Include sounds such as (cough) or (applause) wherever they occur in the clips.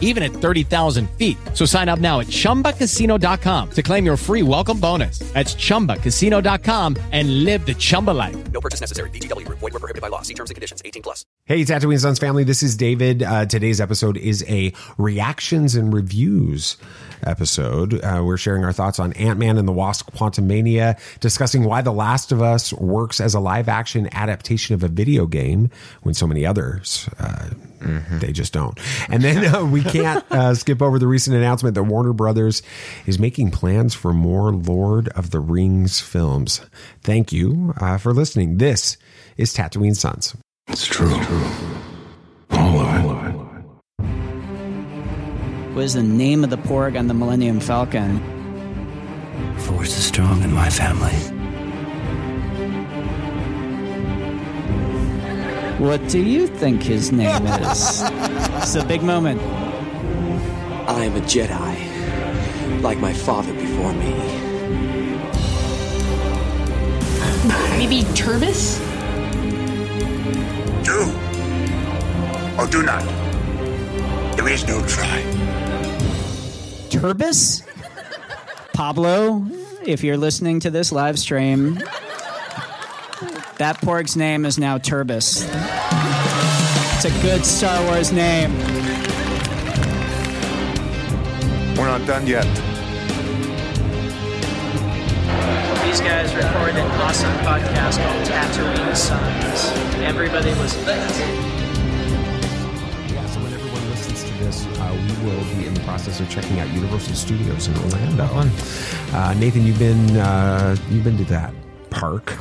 even at 30,000 feet. So sign up now at chumbacasino.com to claim your free welcome bonus. That's chumbacasino.com and live the Chumba life. No purchase necessary. VGW Group. Void were prohibited by law. See terms and conditions. 18 plus. Hey, Tatooine Sons family. This is David. Uh, today's episode is a reactions and reviews episode. Uh, we're sharing our thoughts on Ant Man and the Wasp Quantumania, discussing why The Last of Us works as a live action adaptation of a video game when so many others. Uh, They just don't. And then uh, we can't uh, skip over the recent announcement that Warner Brothers is making plans for more Lord of the Rings films. Thank you uh, for listening. This is Tatooine Sons. It's true. All of it. What is the name of the porg on the Millennium Falcon? Force is strong in my family. What do you think his name is? it's a big moment. I am a Jedi, like my father before me. Maybe Turbis? Do or do not. There is no try. Turbis? Pablo, if you're listening to this live stream, that porg's name is now Turbis. It's a good Star Wars name. We're not done yet. These guys recorded an awesome podcast called Tatooine Sons. Everybody listen to it. Yeah, so when everyone listens to this, uh, we will be in the process of checking out Universal Studios in Orlando. Uh, Nathan, you've been uh, you've been to that park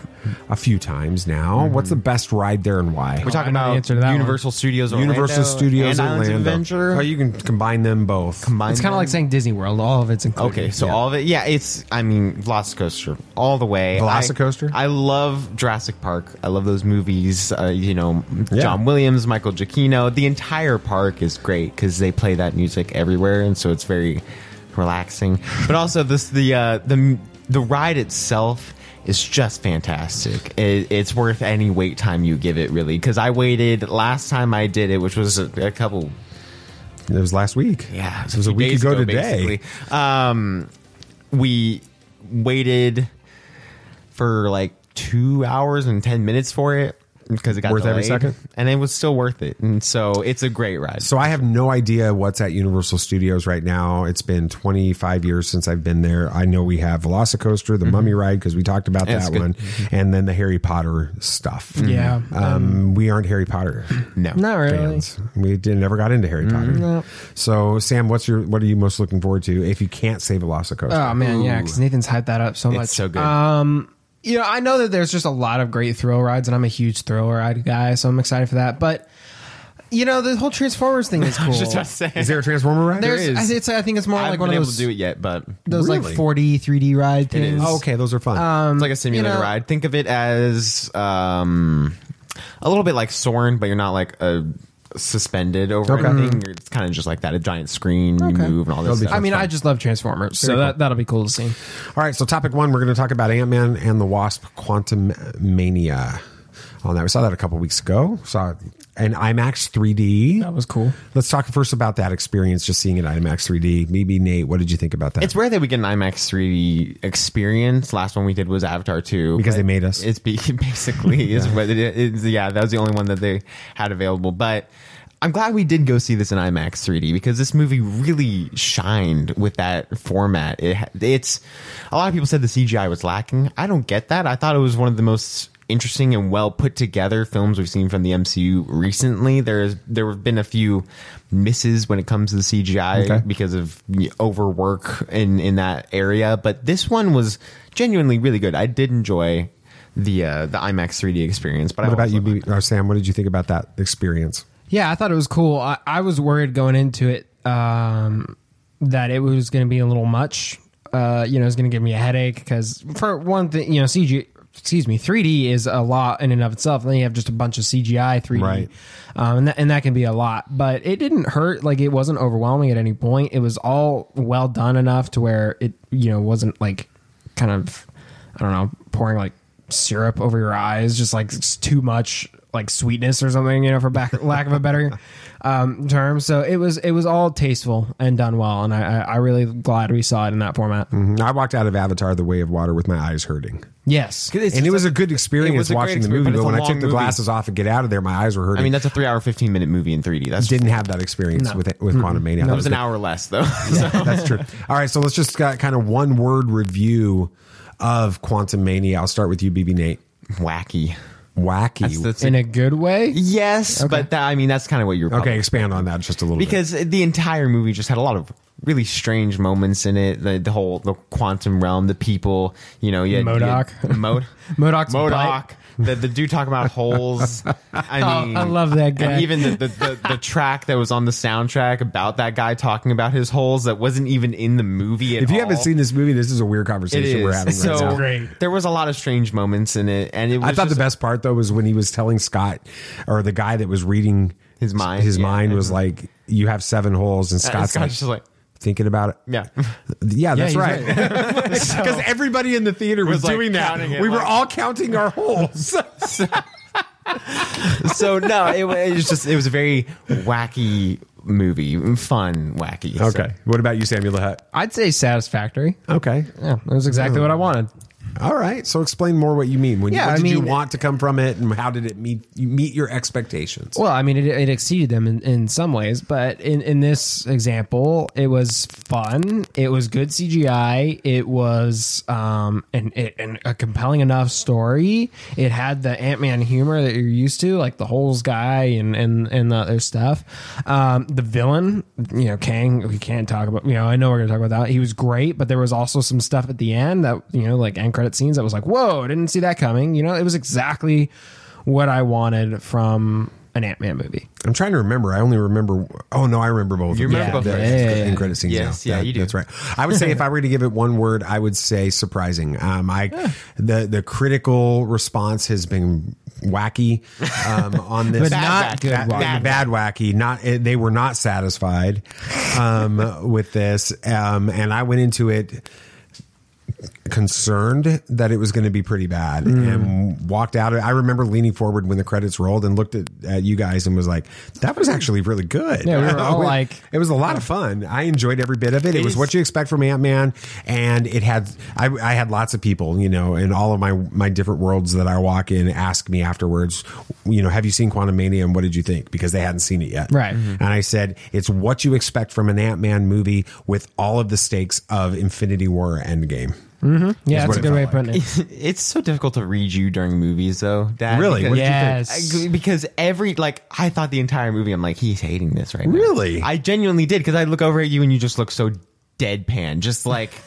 a few times now. What's the best ride there and why? We're talking I about answer to that Universal Studios Orlando Universal Studios and Orlando. Adventure. Oh, you can combine them both. Combine It's kind of like saying Disney World. All of it's included. Okay, so all of it, yeah, it's. I mean, Velocicoaster all the way. Velocicoaster? I, I love Jurassic Park. I love those movies. Uh, you know, Yeah. John Williams, Michael Giacchino. The entire park is great because they play that music everywhere, and so it's very relaxing. But also, this the uh, the the ride itself is just fantastic. It, it's worth any wait time you give it, really. Because I waited last time I did it, which was a, a couple It was last week. yeah, it was a few week days ago, today. Um, we waited for like two hours and ten minutes for it because it got Worth every second? and it was still worth it. And so it's a great ride. So I have no idea what's at Universal Studios right now. It's been 25 years since I've been there. I know we have Velocicoaster, the mm-hmm. Mummy ride because we talked about Yeah, that good. one, mm-hmm. and then the Harry Potter stuff. Yeah. Mm-hmm. Um, um, we aren't Harry Potter no, Not really. fans. We did, never got into Harry Potter. So Sam, what's your what are you most looking forward to if you can't say Velocicoaster? Oh man, yeah, because Nathan's hyped that up so much. so good. Um, you know, I know that there's just a lot of great thrill rides, and I'm a huge thrill ride guy, so I'm excited for that. But you know, the whole Transformers thing is (laughs) cool. just about to say. Is there a Transformer ride? There's, is. I, think it's, I think it's more I like haven't one been of able those to do it yet, but those Really? like 4D, 3D ride things. Oh, okay, those are fun. it's like a simulator Um, you know- ride. Think of it as um, a little bit like Soarin', but you're not like a suspended over Okay. anything. Mm. It's kind of just like that. A giant screen, you Okay. move, and all this That'll stuff. I mean, I just love Transformers, so that that'll be cool to see. All right, so topic one, we're going to talk about Ant Man and the Wasp: Quantum Mania. Oh, On that, we saw that a couple weeks ago. Saw an IMAX 3D. That was cool. Let's talk first about that experience, just seeing it IMAX 3D. Maybe Nate, what did you think about that? It's rare that we get an IMAX 3D experience. Last one we did was Avatar 2. Because they made us. It's be, (laughs) basically (laughs) is what it is. Yeah, that was the only one that they had available. But I'm glad we did go see this in IMAX 3D because this movie really shined with that format. It, it's a lot of people said the CGI was lacking. I don't get that. I thought it was one of the most interesting and well put together films we've seen from the MCU recently. There's there have been a few misses when it comes to the CGI Okay. because of overwork in in that area, but this one was genuinely really good. I did enjoy the uh, the IMAX 3D experience. But what I about you, or Sam? What did you think about that experience? Yeah, I thought it was cool. I, I was worried going into it um, that it was going to be a little much. Uh, you know, it's going to give me a headache because for one thing, you know, CG excuse me, 3D is a lot in and of itself. And then you have just a bunch of CGI 3D, Right. um, and that, and that can be a lot. But it didn't hurt. Like it wasn't overwhelming at any point. It was all well done enough to where it you know wasn't like kind of I don't know pouring like syrup over your eyes, just like it's too much like sweetness or something, you know, for back, lack of a better (laughs) um, term. So it was it was all tasteful and done well, and I, I I really glad we saw it in that format. Mhm. I walked out of Avatar: The Way of Water with my eyes hurting. Yes, and it was a good experience it a great watching the movie. but But when I took the movie. glasses off and get out of there, my eyes were hurting. I mean, that's a three-hour, fifteen-minute movie in 3D. That didn't have that experience No. with with Quantumania. That was an hour less though. (laughs) So- That's true. All right, so let's just got kind of one word review of Quantumania. I'll start with you, BB Nate. Wacky. Wacky. That's- that's- in a good way. Yes, but that, I mean that's kind of what you're okay. Expand on that just a little bit. because the entire movie just had a lot of really strange moments in it. The, the whole the quantum realm, the people, you know, you had, MODOK. you had Mod- (laughs) MODOK's Modoc. The, the dude talking about holes. I Oh, mean, I love that guy. And even the, the, the, the track that was on the soundtrack about that guy talking about his holes that wasn't even in the movie at if you all. haven't seen this movie, this is a weird conversation we're having right so now. there was a lot of strange moments in it, and it was I thought just- the best part though was when he was telling Scott or the guy that was reading His mind, His yeah. mind was mm-hmm. like, "You have seven holes," and Scott's, Scott's like, just like- thinking about it. Yeah. (laughs) Yeah, that's he's right. (laughs) (laughs) Because everybody in the theater was, Was, like, doing that. counting it, We were like- all counting our holes. so no, it, wa- it was just it was a very wacky movie, fun wacky. So- okay. What about you, Samuel the Hutt? I'd say satisfactory. Okay. Yeah, that was exactly hmm. what I wanted. All right. So explain more what you mean. When Yeah, what I did you want to come from it, and how did it meet you meet your expectations? Well, I mean, it, it exceeded them in, in some ways, but in, in this example, it was fun. It was good CGI. It was um, an, it, an, a compelling enough story. It had the Ant Man humor that you're used to, like the holes guy and and and the other stuff. Um, the villain, you know, Kang. We can't talk about. You know, I know we're gonna talk about that. He was great, but there was also some stuff at the end that you know, like end credit scenes I was like, whoa, I didn't see that coming. You know, it was exactly what I wanted from an Ant Man movie. I'm trying to remember. I only remember. Oh no, I remember both. You of them. remember both the, of the them. Yeah, yeah, end yeah. credit scenes. Yes, yeah, That- you do. That's right. I would say if I were to give it one word, I would say surprising. Um, I the the critical response has been wacky um, on this, (laughs) But not good bad, wacky. bad, bad wacky. Not eh, they were not satisfied um, with this, um, and I went into it concerned that it was going to be pretty bad Mm. and walked out. I remember leaning forward when the credits rolled and looked at, at you guys and was like, that was actually really good. Yeah, we were (laughs) all It- like- it was a lot of fun. I enjoyed every bit of it. It, was what you expect from Ant Man. And it had, I, I had lots of people, you know, in all of my, my different worlds that I walk in ask me afterwards, you know, have you seen Quantumania and what did you think? Because they hadn't seen it yet. Right. And I said, it's what you expect from an Ant Man movie with all of the stakes of Infinity War Endgame. Mm-hmm. Yeah, what that's a good way of felt putting it. (laughs) It's so difficult to read you during movies, though. Dad, Really? because- What did Yes. I- because every like I thought the entire movie, I'm like, he's hating this right now. Really? I genuinely did because I look over at you and you just look so deadpan, just like. (laughs)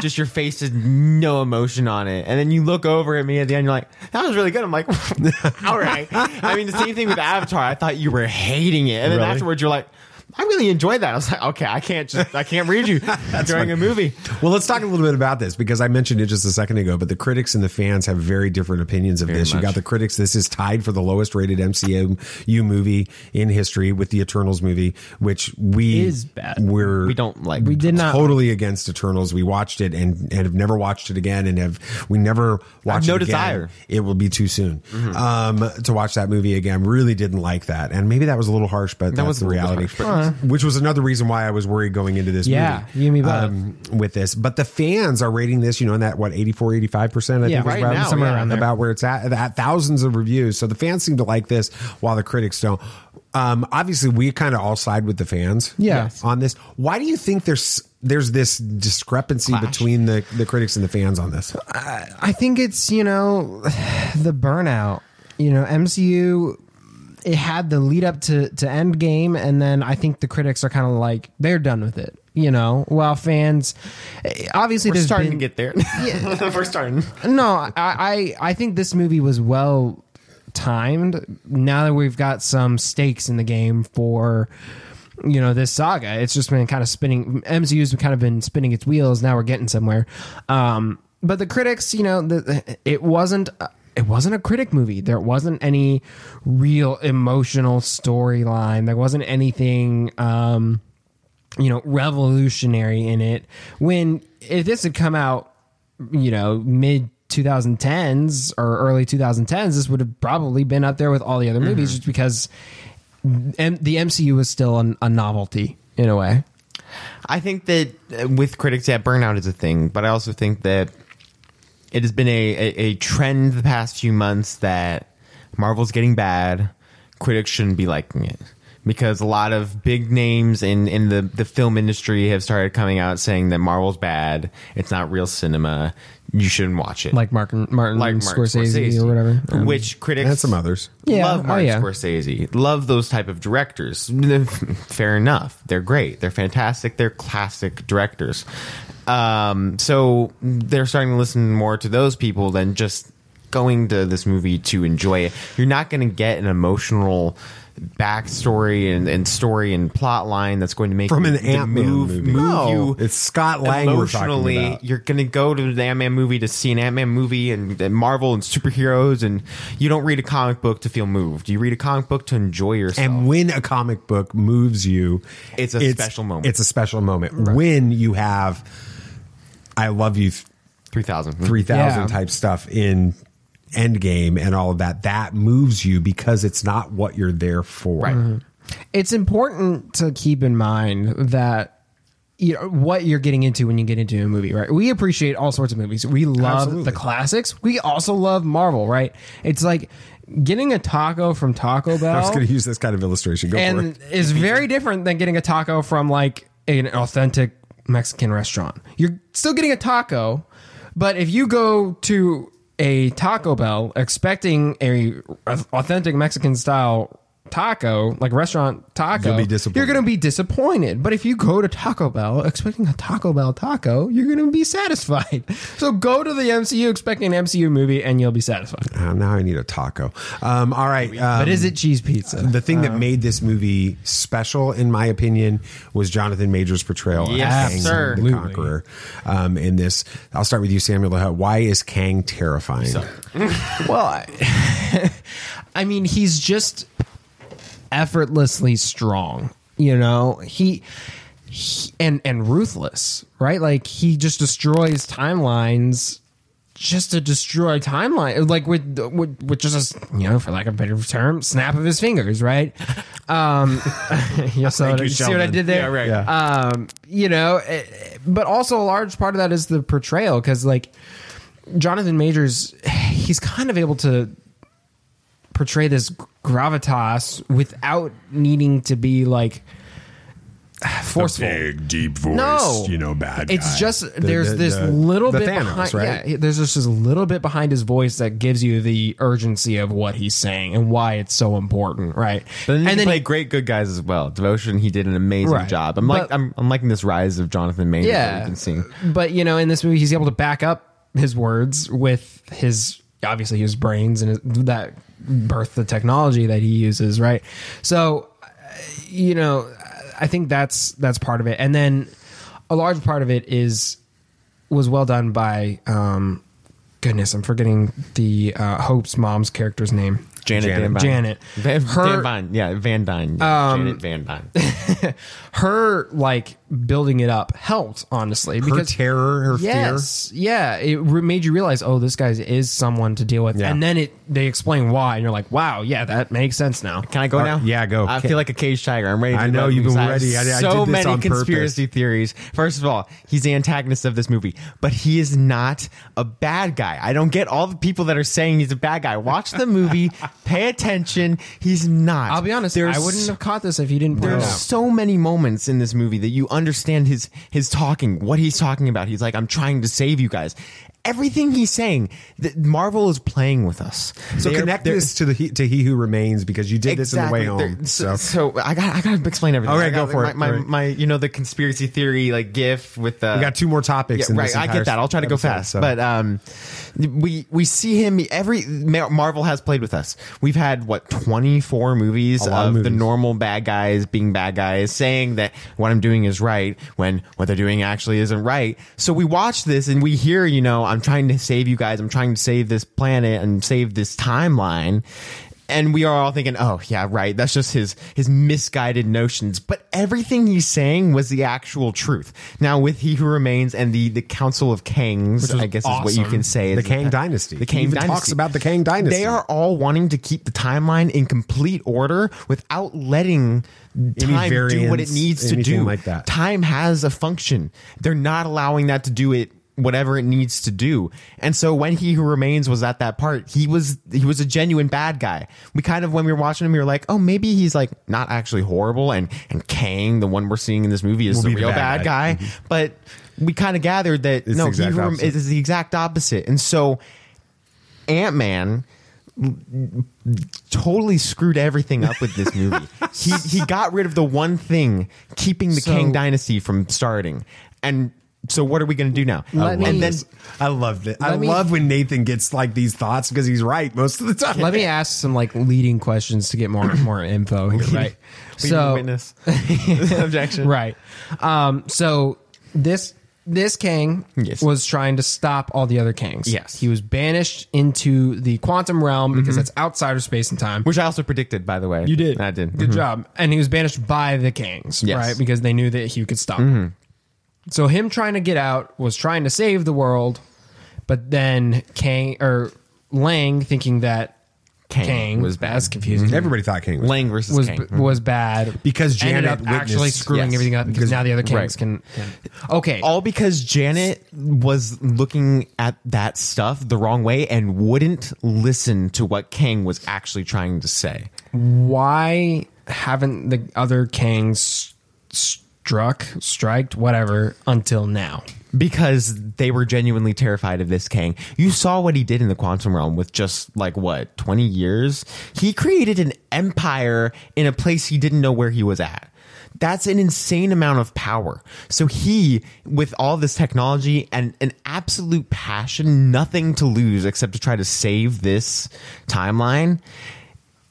Just your face is no emotion on it, and then you look over at me at the end. You're like, "That was really good." I'm like, (laughs) "All right." I mean, the same thing with Avatar. I thought you were hating it, and then Really? afterwards, you're like, "I really enjoyed that." I was like, "Okay, I can't just, I can't read you (laughs) during a movie." Well, let's talk a little bit about this because I mentioned it just a second ago, but the critics and the fans have very different opinions of this. You got the critics. This is tied for the lowest rated MCU movie in history with the Eternals movie, which we Is bad. We're We don't like. We did not. totally against Eternals. We watched it and, and have never watched it again, and have we never watched no it again. desire. It will be too soon um, to watch that movie again. Really didn't like that, and maybe that was a little harsh, but that's was the reality. little bit reality. harsh, Which was another reason why I was worried going into this Yeah, movie. you and me both. Um, with this, but the fans are rating this, you know, in that what 84, 85 percent. I Yeah, think is right about, now, somewhere yeah. around about where it's at. At thousands of reviews, so the fans seem to like this, while the critics don't. Um, obviously, we kind of all side with the fans. Yeah. on this. Why do you think there's there's this discrepancy between the the critics and the fans on this? I think it's you know (sighs) the burnout. You know, MCU. It had the lead up to to Endgame, and then I think the critics are kind of like they're done with it. You know, while fans, obviously, We're starting been, to get there. Yeah, (laughs) We're starting. No, I, I I think this movie was well timed. Now that we've got some stakes in the game for you know this saga, it's just been kind of spinning. MCU's kind of been spinning its wheels. Now we're getting somewhere. Um, but the critics, you know, the, it wasn't it wasn't a critic movie. There wasn't any real emotional storyline. There wasn't anything um you know, revolutionary in it. When if this had come out, you know, mid 2010s or early 2010s, this would have probably been up there with all the other movies just because M- the MCU was still an, a novelty in a way. I think that uh, with critics, yeah, burnout is a thing, but I also think that it has been a, a, a trend the past few months that Marvel's getting bad. Critics shouldn't be liking it because a lot of big names in, in the, the film industry have started coming out saying that Marvel's bad. It's not real cinema. You shouldn't watch it. Like Martin Martin, Like Martin Scorsese, or whatever. Um, Which critics And some others. Yeah, love oh, yeah. Scorsese, love those type of directors. (laughs) Fair enough, they're great, they're fantastic, they're classic directors. Um, so they're starting to listen more to those people than just going to this movie to enjoy it. You're not going to get an emotional backstory and, and story and plot line that's going to make From an Ant-Man move, movie. move No, you. it's Scott Lang we're emotionally. about. You're going to go to the Ant Man movie to see an Ant Man movie and, and Marvel and superheroes, and you don't read a comic book to feel moved. You read a comic book to enjoy yourself. And when a comic book moves you, It's a special moment. It's a special moment. When you have I love you Three thousand. 3000 Yeah. type stuff in Endgame and all of that, that moves you because it's not what you're there for. Right. Mm-hmm. it's important to keep in mind that you know what you're getting into when you get into a movie, right? We appreciate all sorts of movies. We love Absolutely. the classics. We also love Marvel, right? It's like getting a taco from Taco Bell. (laughs) I was going to use this kind of illustration. Go for and it. is very different than getting a taco from like an authentic Mexican restaurant. You're still getting a taco, but if you go to a Taco Bell expecting a authentic Mexican style taco, like restaurant taco, You'll be disappointed. You're going to be disappointed. But if you go to Taco Bell expecting a Taco Bell taco, you're going to be satisfied. (laughs) So go to the MCU expecting an MCU movie, and you'll be satisfied. Uh, now I need a taco. Um, all right. Um, but is it cheese pizza? the thing that made this movie special, in my opinion, was Jonathan Majors' portrayal Yes, of Kang sir. the Conqueror. Um, in this, I'll start with you, Samuel. Uh, Why is Kang terrifying? (laughs) Well, I, (laughs) I mean, he's just effortlessly strong. You know, he, he and and ruthless, right? Like he just destroys timelines. Just to destroy timeline, like with, with with just a you know, for lack of a better term, snap of his fingers, right? (laughs) Um, (laughs) you saw what, you, you see what I did there? Yeah, right. Yeah. um, you know, eh, but also a large part of that is the portrayal because like Jonathan Majors, he's kind of able to portray this gravitas without needing to be like forceful. Big, deep voice. No, you know, bad. It's guy. just there's the- this the- little the bit Thanos, behind. right? Yeah, there's just this little bit behind his voice that gives you the urgency of what he's saying and why it's so important, right? But then and he then played he- great good guys as well. Devotion, he did an amazing Right. job. I'm like But- I'm, I'm liking this rise of Jonathan Majors that yeah, we can see. But you know, in this movie, he's able to back up his words with his obviously his brains and his, that birth the technology that he uses, right? So, uh, you know, I think that's that's part of it, and then a large part of it is was well done by. um Goodness, I'm forgetting the uh, Hope's mom's character's name. Janet, Janet. Van Dyne. Janet. Van, Her- Van Dyne. Yeah, Van Dyne. Yeah, Janet Van Dyne. (laughs) Her like building it up helped honestly Her because terror, her yes, yeah, it re- made you realize, oh, this guy is someone to deal with, Yeah. and then it they explain why, and you're like, wow, yeah, that makes sense now. Can I go Uh, now? yeah, go. I Okay. feel like a caged tiger. I'm ready. To I know you've been ready. I- I so did this many on conspiracy theories. First of all, he's the antagonist of this movie, but he is not a bad guy. I don't get all the people that are saying he's a bad guy. Watch the movie, (laughs) pay attention. He's not. I'll be honest, There's I wouldn't have caught this if you didn't point There's out. so many moments in this movie that you understand his his talking, what he's talking about. He's like, "I'm trying to save you guys." Everything he's saying, that Marvel is playing with us. So They're- connect they're- this to the he- to He Who Remains because you did this in the way home. So, So, so I got I got to explain everything. All right, got, go for my, it. My, right. my you know the conspiracy theory like GIF with the we got two more topics. yeah, in right. this I get that. I'll try to go fast. so- But um, we we see him every Marvel has played with us. We've had what twenty four movies of of the normal bad guys being bad guys, saying that what I'm doing is right when what they're doing actually isn't right. So we watch this and we hear, you know, I'm trying to save you guys. I'm trying to save this planet and save this timeline. And we are all thinking, oh yeah, right. That's just his his misguided notions. But everything he's saying was the actual truth. Now with He Who Remains and the the Council of Kangs, I guess is what you can say. The Kang that- Dynasty. The He Kang Dynasty talks about the Kang Dynasty. They are all wanting to keep the timeline in complete order without letting time do what it needs to do. like that. Time has a function. They're not allowing that to do it whatever it needs to do. And so when he who remains was at that part, he was he was a genuine bad guy. We kind of when we were watching him, we were like, oh, maybe he's like not actually horrible. And and Kang, the one we're seeing in this movie, is the be the real bad bad, guy. guy. Mm-hmm. But we kind of gathered that It's no, he who rem- is the exact opposite. And so Ant Man totally screwed everything up with this movie. (laughs) he he got rid of the one thing keeping the So- Kang dynasty from starting. And so what are we going to do now? Let me- and then I love it. I Let me- love when Nathan gets like these thoughts because he's right most of the time. Let me ask some like leading questions to get more (coughs) more info here, right? we need a witness (laughs) objection. right. Um, so this this king Yes. was trying to stop all the other kings. Yes. he was banished into the quantum realm because that's outside of space and time. Which I also predicted, by the way. You did. I did. Good Mhm. job. And he was banished by the kings, Yes. right? Because they knew that he could stop. him. So him trying to get out was trying to save the world, but then Kang or Lang thinking that Kang Kang, was bad. That's confusing. Mm-hmm. Everybody thought Kang was Lang versus was Kang. Mm-hmm. was bad Because ended Janet up actually screwing yes. everything up because, Because- now the other Kangs right. can, can. Okay, All because Janet was looking at that stuff the wrong way and wouldn't listen to what Kang was actually trying to say. why haven't the other Kangs struck, striked, whatever until now? because they were genuinely terrified of this Kang. You saw what he did in the quantum realm with just like what, 20 years? He created an empire in a place he didn't know where he was at. That's an insane amount of power. So he, with all this technology and an absolute passion, nothing to lose except to try to save this timeline.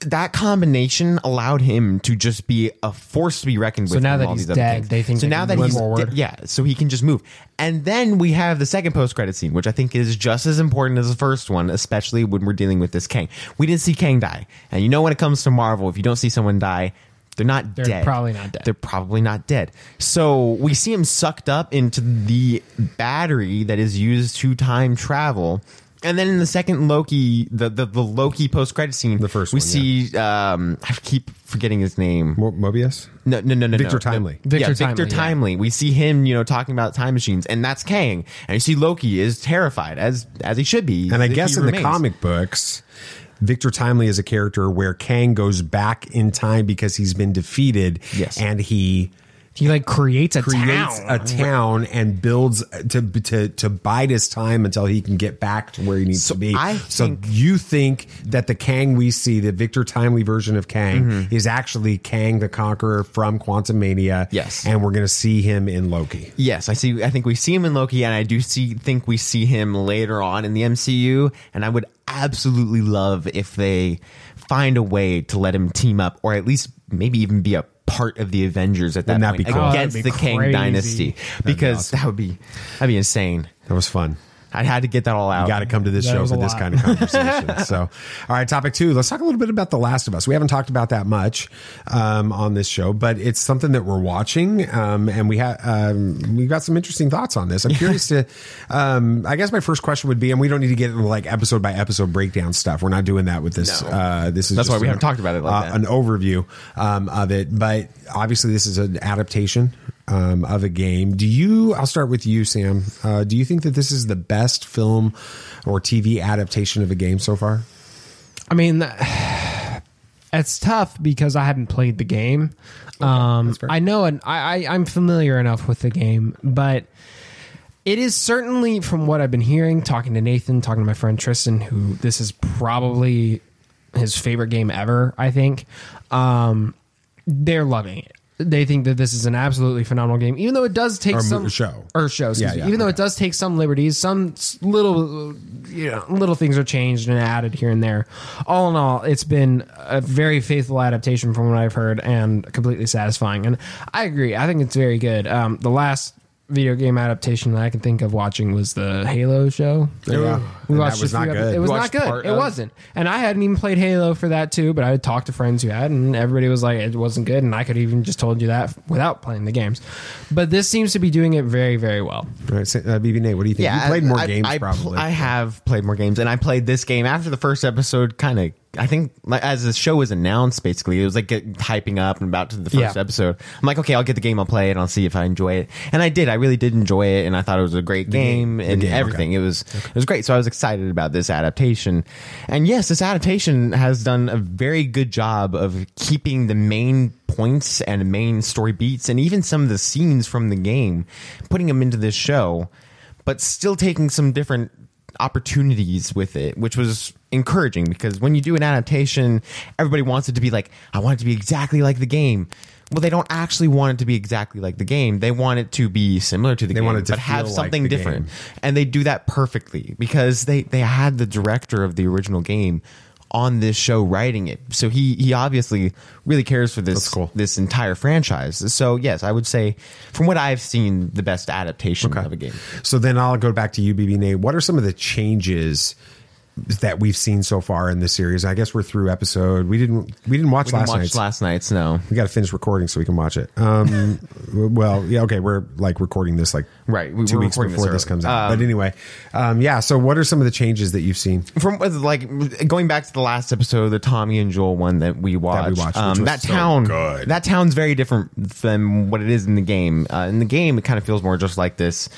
That combination allowed him to just be a force to be reckoned So with. now that all he's these dead, things. they think so they now that he's forward. yeah, so he can just move. And then we have the second post credit scene, which I think is just as important as the first one, especially when we're dealing with this Kang. We didn't see Kang die. And you know when it comes to Marvel, if you don't see someone die, they're not dead. They're dead. probably not dead. They're probably not dead. So we see him sucked up into the battery that is used to time travel. And then in the second Loki, the the, the Loki post credit scene, The first we one, see um I keep forgetting his name. Mo- Mobius. No, no, no, no. Victor no. Timely. No. Victor yeah, Victor Timely, yeah. Timely. We see him, you know, talking about time machines, and that's Kang. And you see Loki is terrified, as as he should be. And I guess he in the comic books, Victor Timely is a character where Kang goes back in time because he's been defeated. Yes. And he he like creates a creates town. a town and builds to to to bide his time until he can get back to where he needs So to be. I so think- you think that the Kang we see, the Victor Timely version of Kang, Mm-hmm. is actually Kang the Conqueror from Quantumania? Yes. and we're going to see him in Loki. Yes, I see. I think we see him in Loki, and I do see think we see him later on in the MCU. And I would absolutely love if they find a way to let him team up, or at least maybe even be a part of the Avengers at that Wouldn't that point be cool? Oh, against that'd be the Kang crazy. Dynasty, because awesome. that would be that'd be insane. That was fun. I had to get that all out. You got to come to this That show was for this lot. kind of conversation. so, (laughs) all right, topic two. Let's talk a little bit about The Last of Us. We haven't talked about that much um, on this show, but it's something that we're watching, um, and we have um, we got some interesting thoughts on this. I'm (laughs) curious to. Um, I guess my first question would be, and we don't need to get into like episode by episode breakdown stuff. We're not doing that with this. No. Uh, this is That's why we a- haven't talked about it like uh, that. An overview um, of it, but obviously this is an adaptation um, of a game. Do you? I'll start with you, Sam. Uh, do you think that this is the best film or TV adaptation of a game so far? I mean, (sighs) it's tough because I haven't played the game. Um. I know, and I, I I'm familiar enough with the game, but it is certainly from what I've been hearing, talking to Nathan, talking to my friend Tristan, who this is probably his favorite game ever. I think um, they're loving it. They think that this is an absolutely phenomenal game, even though it does take Or mo- some show. or show. excuse Yeah, me. yeah, even though it does take some liberties, some s- little, you know, little things are changed and added here and there. All in all, it's been a very faithful adaptation from what I've heard and completely satisfying. And I agree. I think it's very good. Um, the last video game adaptation that I can think of watching was the Halo show. Yeah. We And watched that was not good. It was not good. It of- wasn't. And I hadn't even played Halo for that too, but I had talked to friends who had, and everybody was like, it wasn't good. And I could even just told you that without playing the games. But this seems to be doing it very, very well. All right, so, uh, BB Nate, what do you think? you played more I, games, I, probably. I have played more games, and I played this game after the first episode. Kind of, I think, like, as the show was announced, basically, it was like get, hyping up and about to the first Yeah. episode. I'm like, okay, I'll get the game, I'll play it, and I'll see if I enjoy it. And I did. I really did enjoy it, and I thought it was a great game, and game, everything. okay. It was it was great. So I was excited about this adaptation. And yes, this adaptation has done a very good job of keeping the main points and main story beats, and even some of the scenes from the game, putting them into this show but still taking some different opportunities with it, which was encouraging because when you do an adaptation, everybody wants it to be like, I want it to be exactly like the game. Well, they don't actually want it to be exactly like the game. They want it to be similar to the They game, want it to but have feel like something different. game. And they do that perfectly because they, they had the director of the original game on this show writing it. So he, he obviously really cares for this, cool. this entire franchise. So yes, I would say from what I've seen, the best adaptation of a game. So then I'll go back to you, BB Nate. What are some of the changes that we've seen so far in the series? I guess we're through episode. We didn't we didn't watch We didn't last watch night's. last night's. No, we got to finish recording so we can watch it. Um, (laughs) well, yeah, okay, we're like recording this like Right, we- 2 weeks before this this, comes out. Um, but anyway, um, yeah. So what are some of the changes that you've seen? from like going back to the last episode, the Tommy and Joel one that we watched. watched, um, that so town, good. that town's very different than what it is in the game. Uh, in the game, it kind of feels more just like this.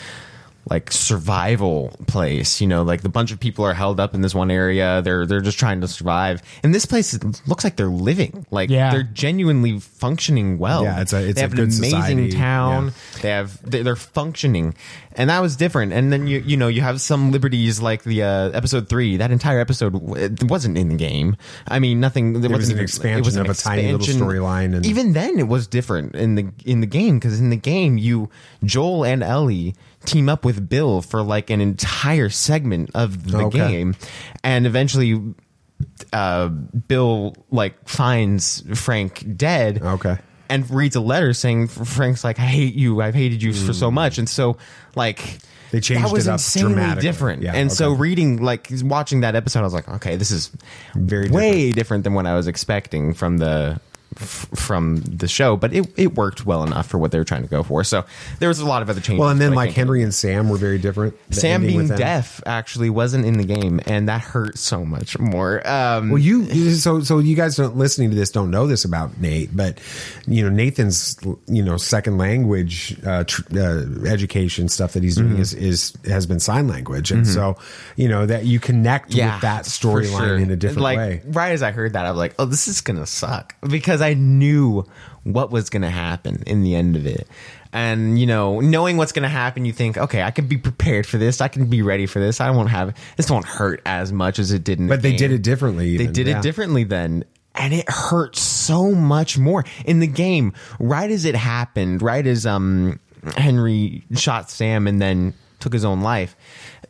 Like survival place, you know, like the bunch of people are held up in this one area. They're they're just trying to survive. and this place, looks like they're living. Like Yeah. they're genuinely functioning well. Yeah, it's a- it's they a have good an amazing society. town. Yeah. They have they- they're functioning, and that was different. And then you you know you have some liberties like the uh, episode three. That entire episode it wasn't in the game. I mean, nothing. There It was wasn't an even- expansion was an of a tiny little storyline and- even then, it was different in the in the game because in the game you Joel and Ellie team up with Bill for like an entire segment of the Okay. game, and eventually. Uh, Bill like finds Frank dead Okay. and reads a letter saying Frank's like I hate you I've hated you for so much and so like Mm. They changed that was it up insanely dramatically. different Yeah, and so reading like watching that episode I was like okay this is Very way different. than what I was expecting from the f- from the show but it, it worked well enough for what they were trying to go for so there was a lot of other changes Well, and then like Henry and Sam were very different. Sam being deaf actually wasn't in the game and that hurt so much more um Well, you you- so so you guys don't listening to this don't know this about Nate, but you know Nathan's you know second language uh, tr- uh, education stuff that he's doing Mm-hmm. is is has been sign language, and so you know that you connect with that storyline sure. in a different like, way. Right as I heard that, I was like, "Oh, this is gonna suck," because I knew what was gonna happen in the end of it. And you know, knowing what's gonna happen, you think, "Okay, I can be prepared for this. I can be ready for this. I won't have this. Won't hurt as much as it did in." the But they game." did it differently. They did yeah. it differently then. And it hurt so much more in the game. Right as it happened, right as um Henry shot Sam and then took his own life,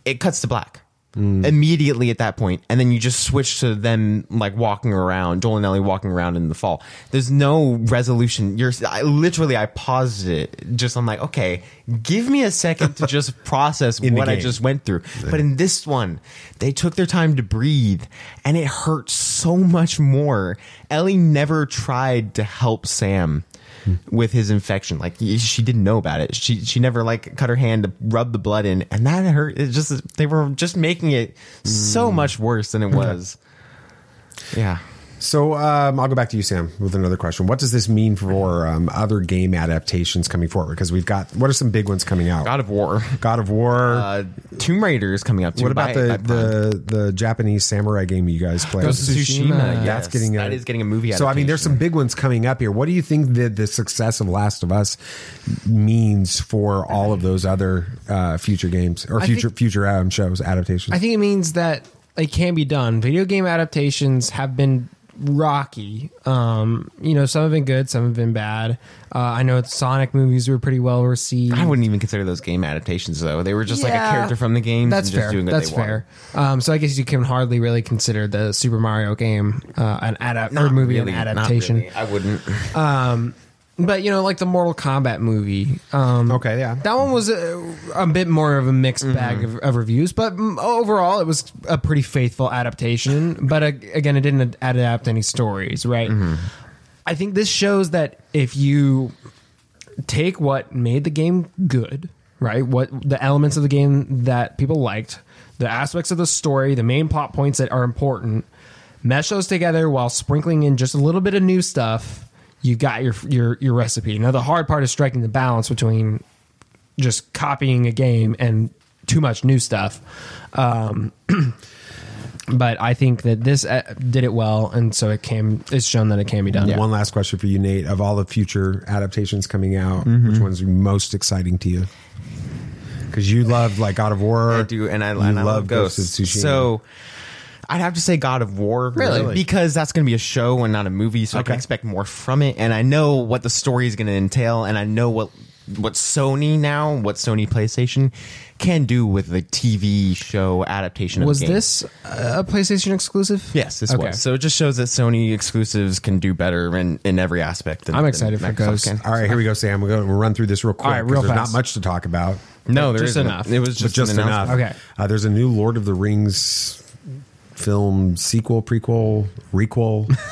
it cuts to black immediately at that point, and then you just switch to them like walking around, Joel and Ellie walking around in the fall. There's no resolution. You're I, literally I paused it just I'm like, okay, give me a second to just (laughs) process what I just went through. But in this one, they took their time to breathe, and it hurt so much more. Ellie never tried to help Sam with his infection. Like she didn't know about it. She she never like cut her hand to rub the blood in, and that hurt. It just they were just making it so mm. much worse than it was. Yeah. So um, I'll go back to you, Sam, with another question. What does this mean for um, other game adaptations coming forward? Because we've got what are some big ones coming out? God of War. God of War. Uh, Tomb Raider is coming up too. what about by- the, by Prime. the the Japanese samurai game you guys play? Ghost of Tsushima? That's yes. getting a, that is getting a movie. So I mean, there's some big ones coming up here. What do you think that the success of Last of Us means for all of those other uh, future games or future think- future um, shows adaptations? I think it means that it can be done. Video game adaptations have been rocky. Um, you know, some have been good, some have been bad. Uh, I know Sonic movies were pretty well received. I wouldn't even consider those game adaptations though. They were just like a Yeah, character from the games. That's and just fair. Doing what That's they fair. Um, so I guess you can hardly really consider the Super Mario game uh, an adapt or Not movie really, an not adaptation. really. I wouldn't. But you know, like the Mortal Kombat movie. Um, Okay, yeah. that one was a, a bit more of a mixed Mm-hmm. bag of, of reviews, but mm, overall, it was a pretty faithful adaptation. But uh, again, it didn't adapt any stories, right? Mm-hmm. I think this shows that if you take what made the game good, right? What the elements of the game that people liked, the aspects of the story, the main plot points that are important, mesh those together while sprinkling in just a little bit of new stuff. You got your your your recipe. Now the hard part is striking the balance between just copying a game and too much new stuff. Um, (clears throat) but I think that this uh, did it well, and so it came. It's shown that it can be done. One last question for you, Nate. Of all the future adaptations coming out, Mm-hmm. which one's most exciting to you? Because you love like God of War. I do, and I, and I love Ghosts. of Tsushima. So I'd have to say God of War, Really? because that's going to be a show and not a movie, so I can expect more from it. And I know what the story is going to entail, and I know what what Sony now, what Sony PlayStation can do with the TV show adaptation. Was of games. this a PlayStation exclusive? Yes, this Okay. was. So it just shows that Sony exclusives can do better in, in every aspect. than- I'm than excited for Microsoft Ghost. can. all right, here we go, Sam. We're going to run through this real quick. All right, 'cause real there's not much to talk about, No, there's Just enough. It was just, just enough. Okay. Uh, there's a new Lord of the Rings film sequel, prequel, requel. (laughs)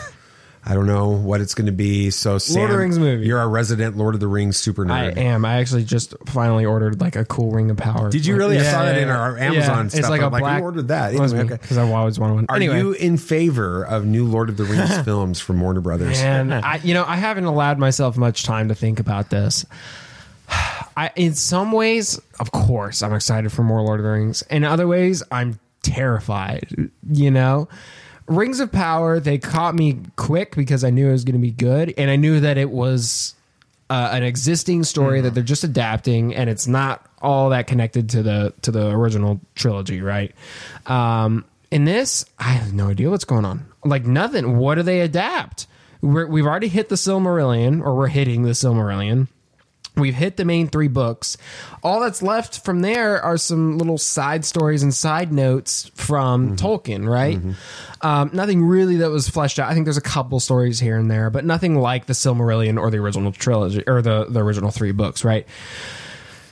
I don't know what it's going to be. So, Sam, of the Rings movie. You're a resident Lord of the Rings super nerd. I am. I actually just finally ordered like a cool ring of power. Did you really? I saw that in our Amazon It's stuff. like I'm a like, black. ordered that? Was Anyway, okay. because I've always wanted one. Are anyway, you in favor of new Lord of the Rings (laughs) films from Warner Brothers? and I, you know, I haven't allowed myself much time to think about this. (sighs) I, in some ways, of course, I'm excited for more Lord of the Rings. In other ways, I'm terrified. You know, Rings of Power they caught me quick because I knew it was going to be good, and I knew that it was uh, an existing story that they're just adapting, and it's not all that connected to the to the original trilogy, right? Um, in this, I have no idea what's going on. Like nothing. What do they adapt? We're, we've already hit the Silmarillion, or we're hitting the Silmarillion. We've hit the main three books. All that's left from there are some little side stories and side notes from Tolkien, right? Um, nothing really that was fleshed out. I think there's a couple stories here and there, but nothing like the Silmarillion or the original trilogy or the, the original three books, right?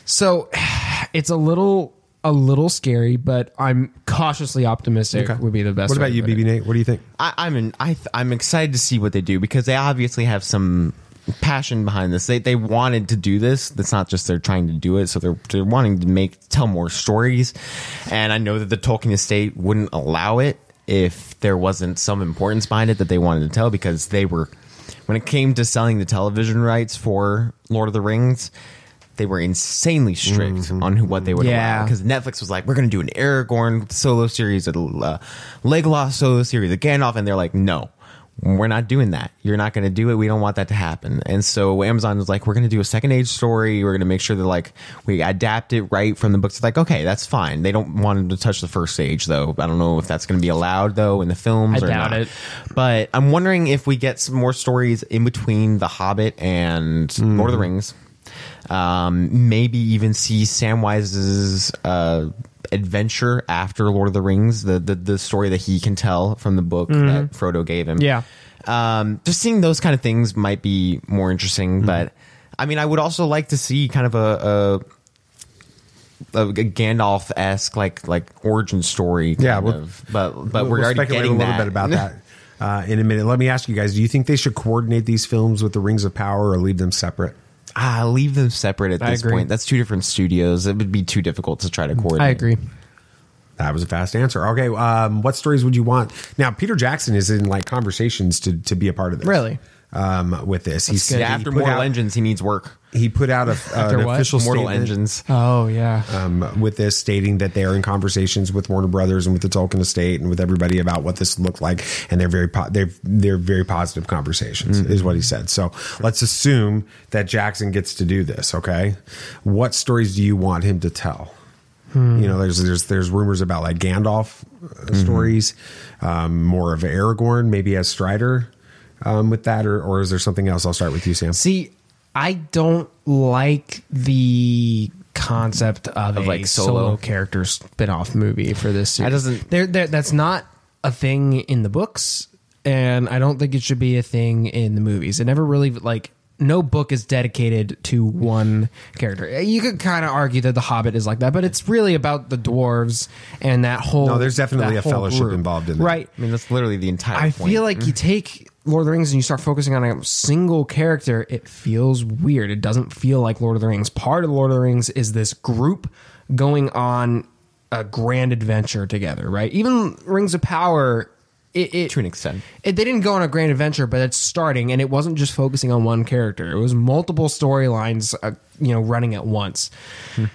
So (sighs) it's a little a little scary, but I'm cautiously optimistic would be the best. What about you. BB Nate? What do you think? I, I'm in, I th- I'm excited to see what they do because they obviously have some passion behind this. They they wanted to do this. It's not just they're trying to do it. So they're they're wanting to make tell more stories. And I know that the Tolkien estate wouldn't allow it if there wasn't some importance behind it that they wanted to tell because they were when it came to selling the television rights for Lord of the Rings. They were insanely strict on who, what they would Yeah. allow because Netflix was like, we're going to do an Aragorn solo series, a uh, Legolas solo series, a Gandalf, and they're like, no, we're not doing that. You're not going to do it. We don't want that to happen. And so Amazon was like, we're going to do a second age story. We're going to make sure that like we adapt it right from the books. It's like, okay, that's fine. They don't want to touch the first age though. I don't know if that's going to be allowed though in the films. I or doubt not. it. But I'm wondering if we get some more stories in between The Hobbit and Lord of the Rings. Um, maybe even see Samwise's uh, adventure after Lord of the Rings, the, the the story that he can tell from the book that Frodo gave him. Yeah. Um, just seeing those kind of things might be more interesting. But I mean, I would also like to see kind of a. a a Gandalf esque like like origin story, kind Yeah, we'll- of. but but We'll- we're we'll already getting a little that. bit about that (laughs) uh, in a minute. Let me ask you guys: Do you think they should coordinate these films with the Rings of Power or leave them separate? Ah, leave them separate at I this agree. point. That's two different studios. It would be too difficult to try to coordinate. I agree. That was a fast answer. Okay, um, what stories would you want? Now, Peter Jackson is in like conversations to to be a part of this. Really? Um, with this, he's good. Yeah, he after Mortal out- Engines, he needs work. He put out a, uh, (laughs) an what? official Mortal statement, Engines. Oh yeah. um, with this stating that they are in conversations with Warner Brothers and with the Tolkien estate and with everybody about what this looked like, and they're very po- they're they're very positive conversations, is what he said. So let's assume that Jackson gets to do this. Okay, what stories do you want him to tell? You know, there's there's there's rumors about like Gandalf uh, stories, um, more of Aragorn, maybe as Strider. Um, with that, or, or is there something else? I'll start with you, Sam. See, I don't like the concept of, Of, a like, solo. solo. character spin-off movie for this series. doesn't- There, there, that's not a thing in the books, and I don't think it should be a thing in the movies. It never really like no book is dedicated to one character. You could kind of argue that The Hobbit is like that, but it's really about the dwarves and that whole. No, there's definitely a fellowship group. involved in that. right? I mean, that's literally the entire. I point. feel like you take Lord of the Rings and you start focusing on a single character, it feels weird. It doesn't feel like Lord of the Rings. Part of Lord of the Rings is this group going on a grand adventure together, right? Even Rings of Power, it, it to an extent. it, they didn't go on a grand adventure, but it's starting, and it wasn't just focusing on one character. It was multiple storylines, uh, you know, running at once.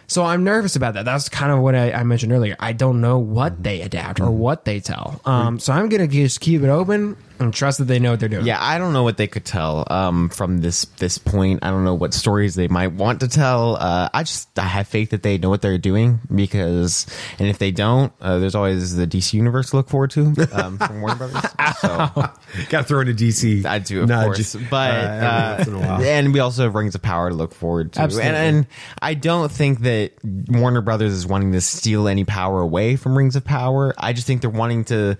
So I'm nervous about that. That's kind of what I, I mentioned earlier. I don't know what they adapt or what they tell. Um, so I'm gonna just keep it open and trust that they know what they're doing. Yeah, I don't know what they could tell um, from this this point. I don't know what stories they might want to tell. Uh, I just I have faith that they know what they're doing because, and if they don't, uh, there's always the DC universe to look forward to um, from (laughs) Warner Brothers. So Got thrown to throw in a DC. I do, of nudge, course, but uh, uh, once in a while. and we also have Rings of Power to look forward to. Absolutely. And, and I don't think that Warner Brothers is wanting to steal any power away from Rings of Power. I just think they're wanting to.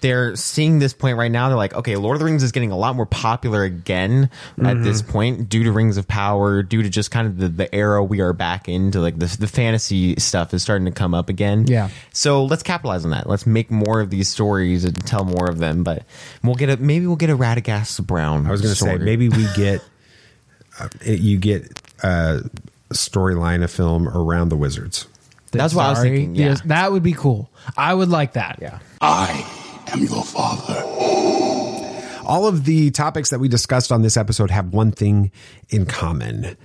They're seeing this point right now. They're like, okay, Lord of the Rings is getting a lot more popular again at this Mm-hmm. point due to Rings of Power, due to just kind of the, the era we are back into. Like the the fantasy stuff is starting to come up again. Yeah. So let's capitalize on that. Let's make more of these stories and tell more of them. But we'll get a maybe we'll get a Radagast Brown. I was going to say maybe we (laughs) get uh, you get a storyline, a film around the wizards. That's what I was Sorry. thinking. Yeah. Yes, that would be cool. I would like that. Yeah. I am your father. All of the topics that we discussed on this episode have one thing in common.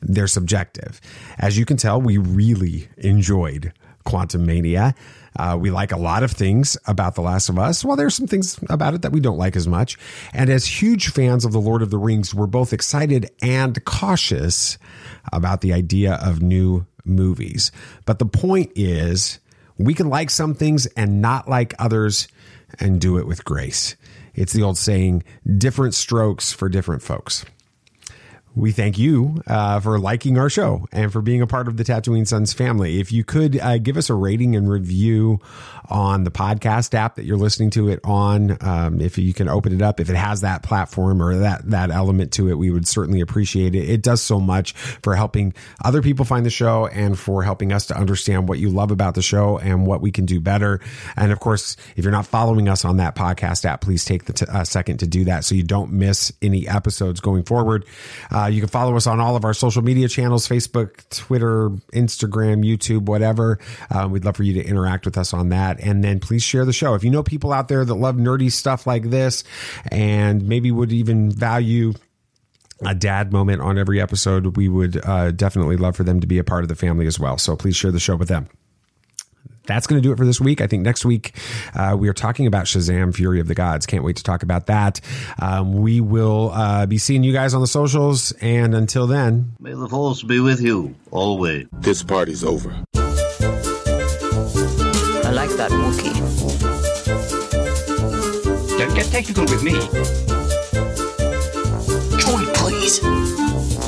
They're subjective. As you can tell, we really enjoyed Quantumania. Uh, we like a lot of things about The Last of Us, while there's some things about it that we don't like as much. And as huge fans of The Lord of the Rings, we're both excited and cautious about the idea of new movies. But the point is, we can like some things and not like others and do it with grace. It's the old saying, different strokes for different folks. We thank you uh, for liking our show and for being a part of the Tatooine Sons family. If you could uh, give us a rating and review on the podcast app that you're listening to it on, um, if you can open it up, if it has that platform or that that element to it, we would certainly appreciate it. It does so much for helping other people find the show and for helping us to understand what you love about the show and what we can do better. And of course, if you're not following us on that podcast app, please take the uh, second to do that so you don't miss any episodes going forward. Uh, you can follow us on all of our social media channels Facebook, Twitter, Instagram, YouTube, whatever. Uh, we'd love for you to interact with us on that. And then please share the show. If you know people out there that love nerdy stuff like this and maybe would even value a dad moment on every episode, we would uh, definitely love for them to be a part of the family as well. So please share the show with them. That's going to do it for this week. I think next week uh, we are talking about Shazam Fury of the Gods. Can't wait to talk about that. Um, we will uh, be seeing you guys on the socials. And until then, May the force be with you always. This party's over. I like that Wookiee. Don't get technical with me. Join, please.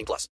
18 plus.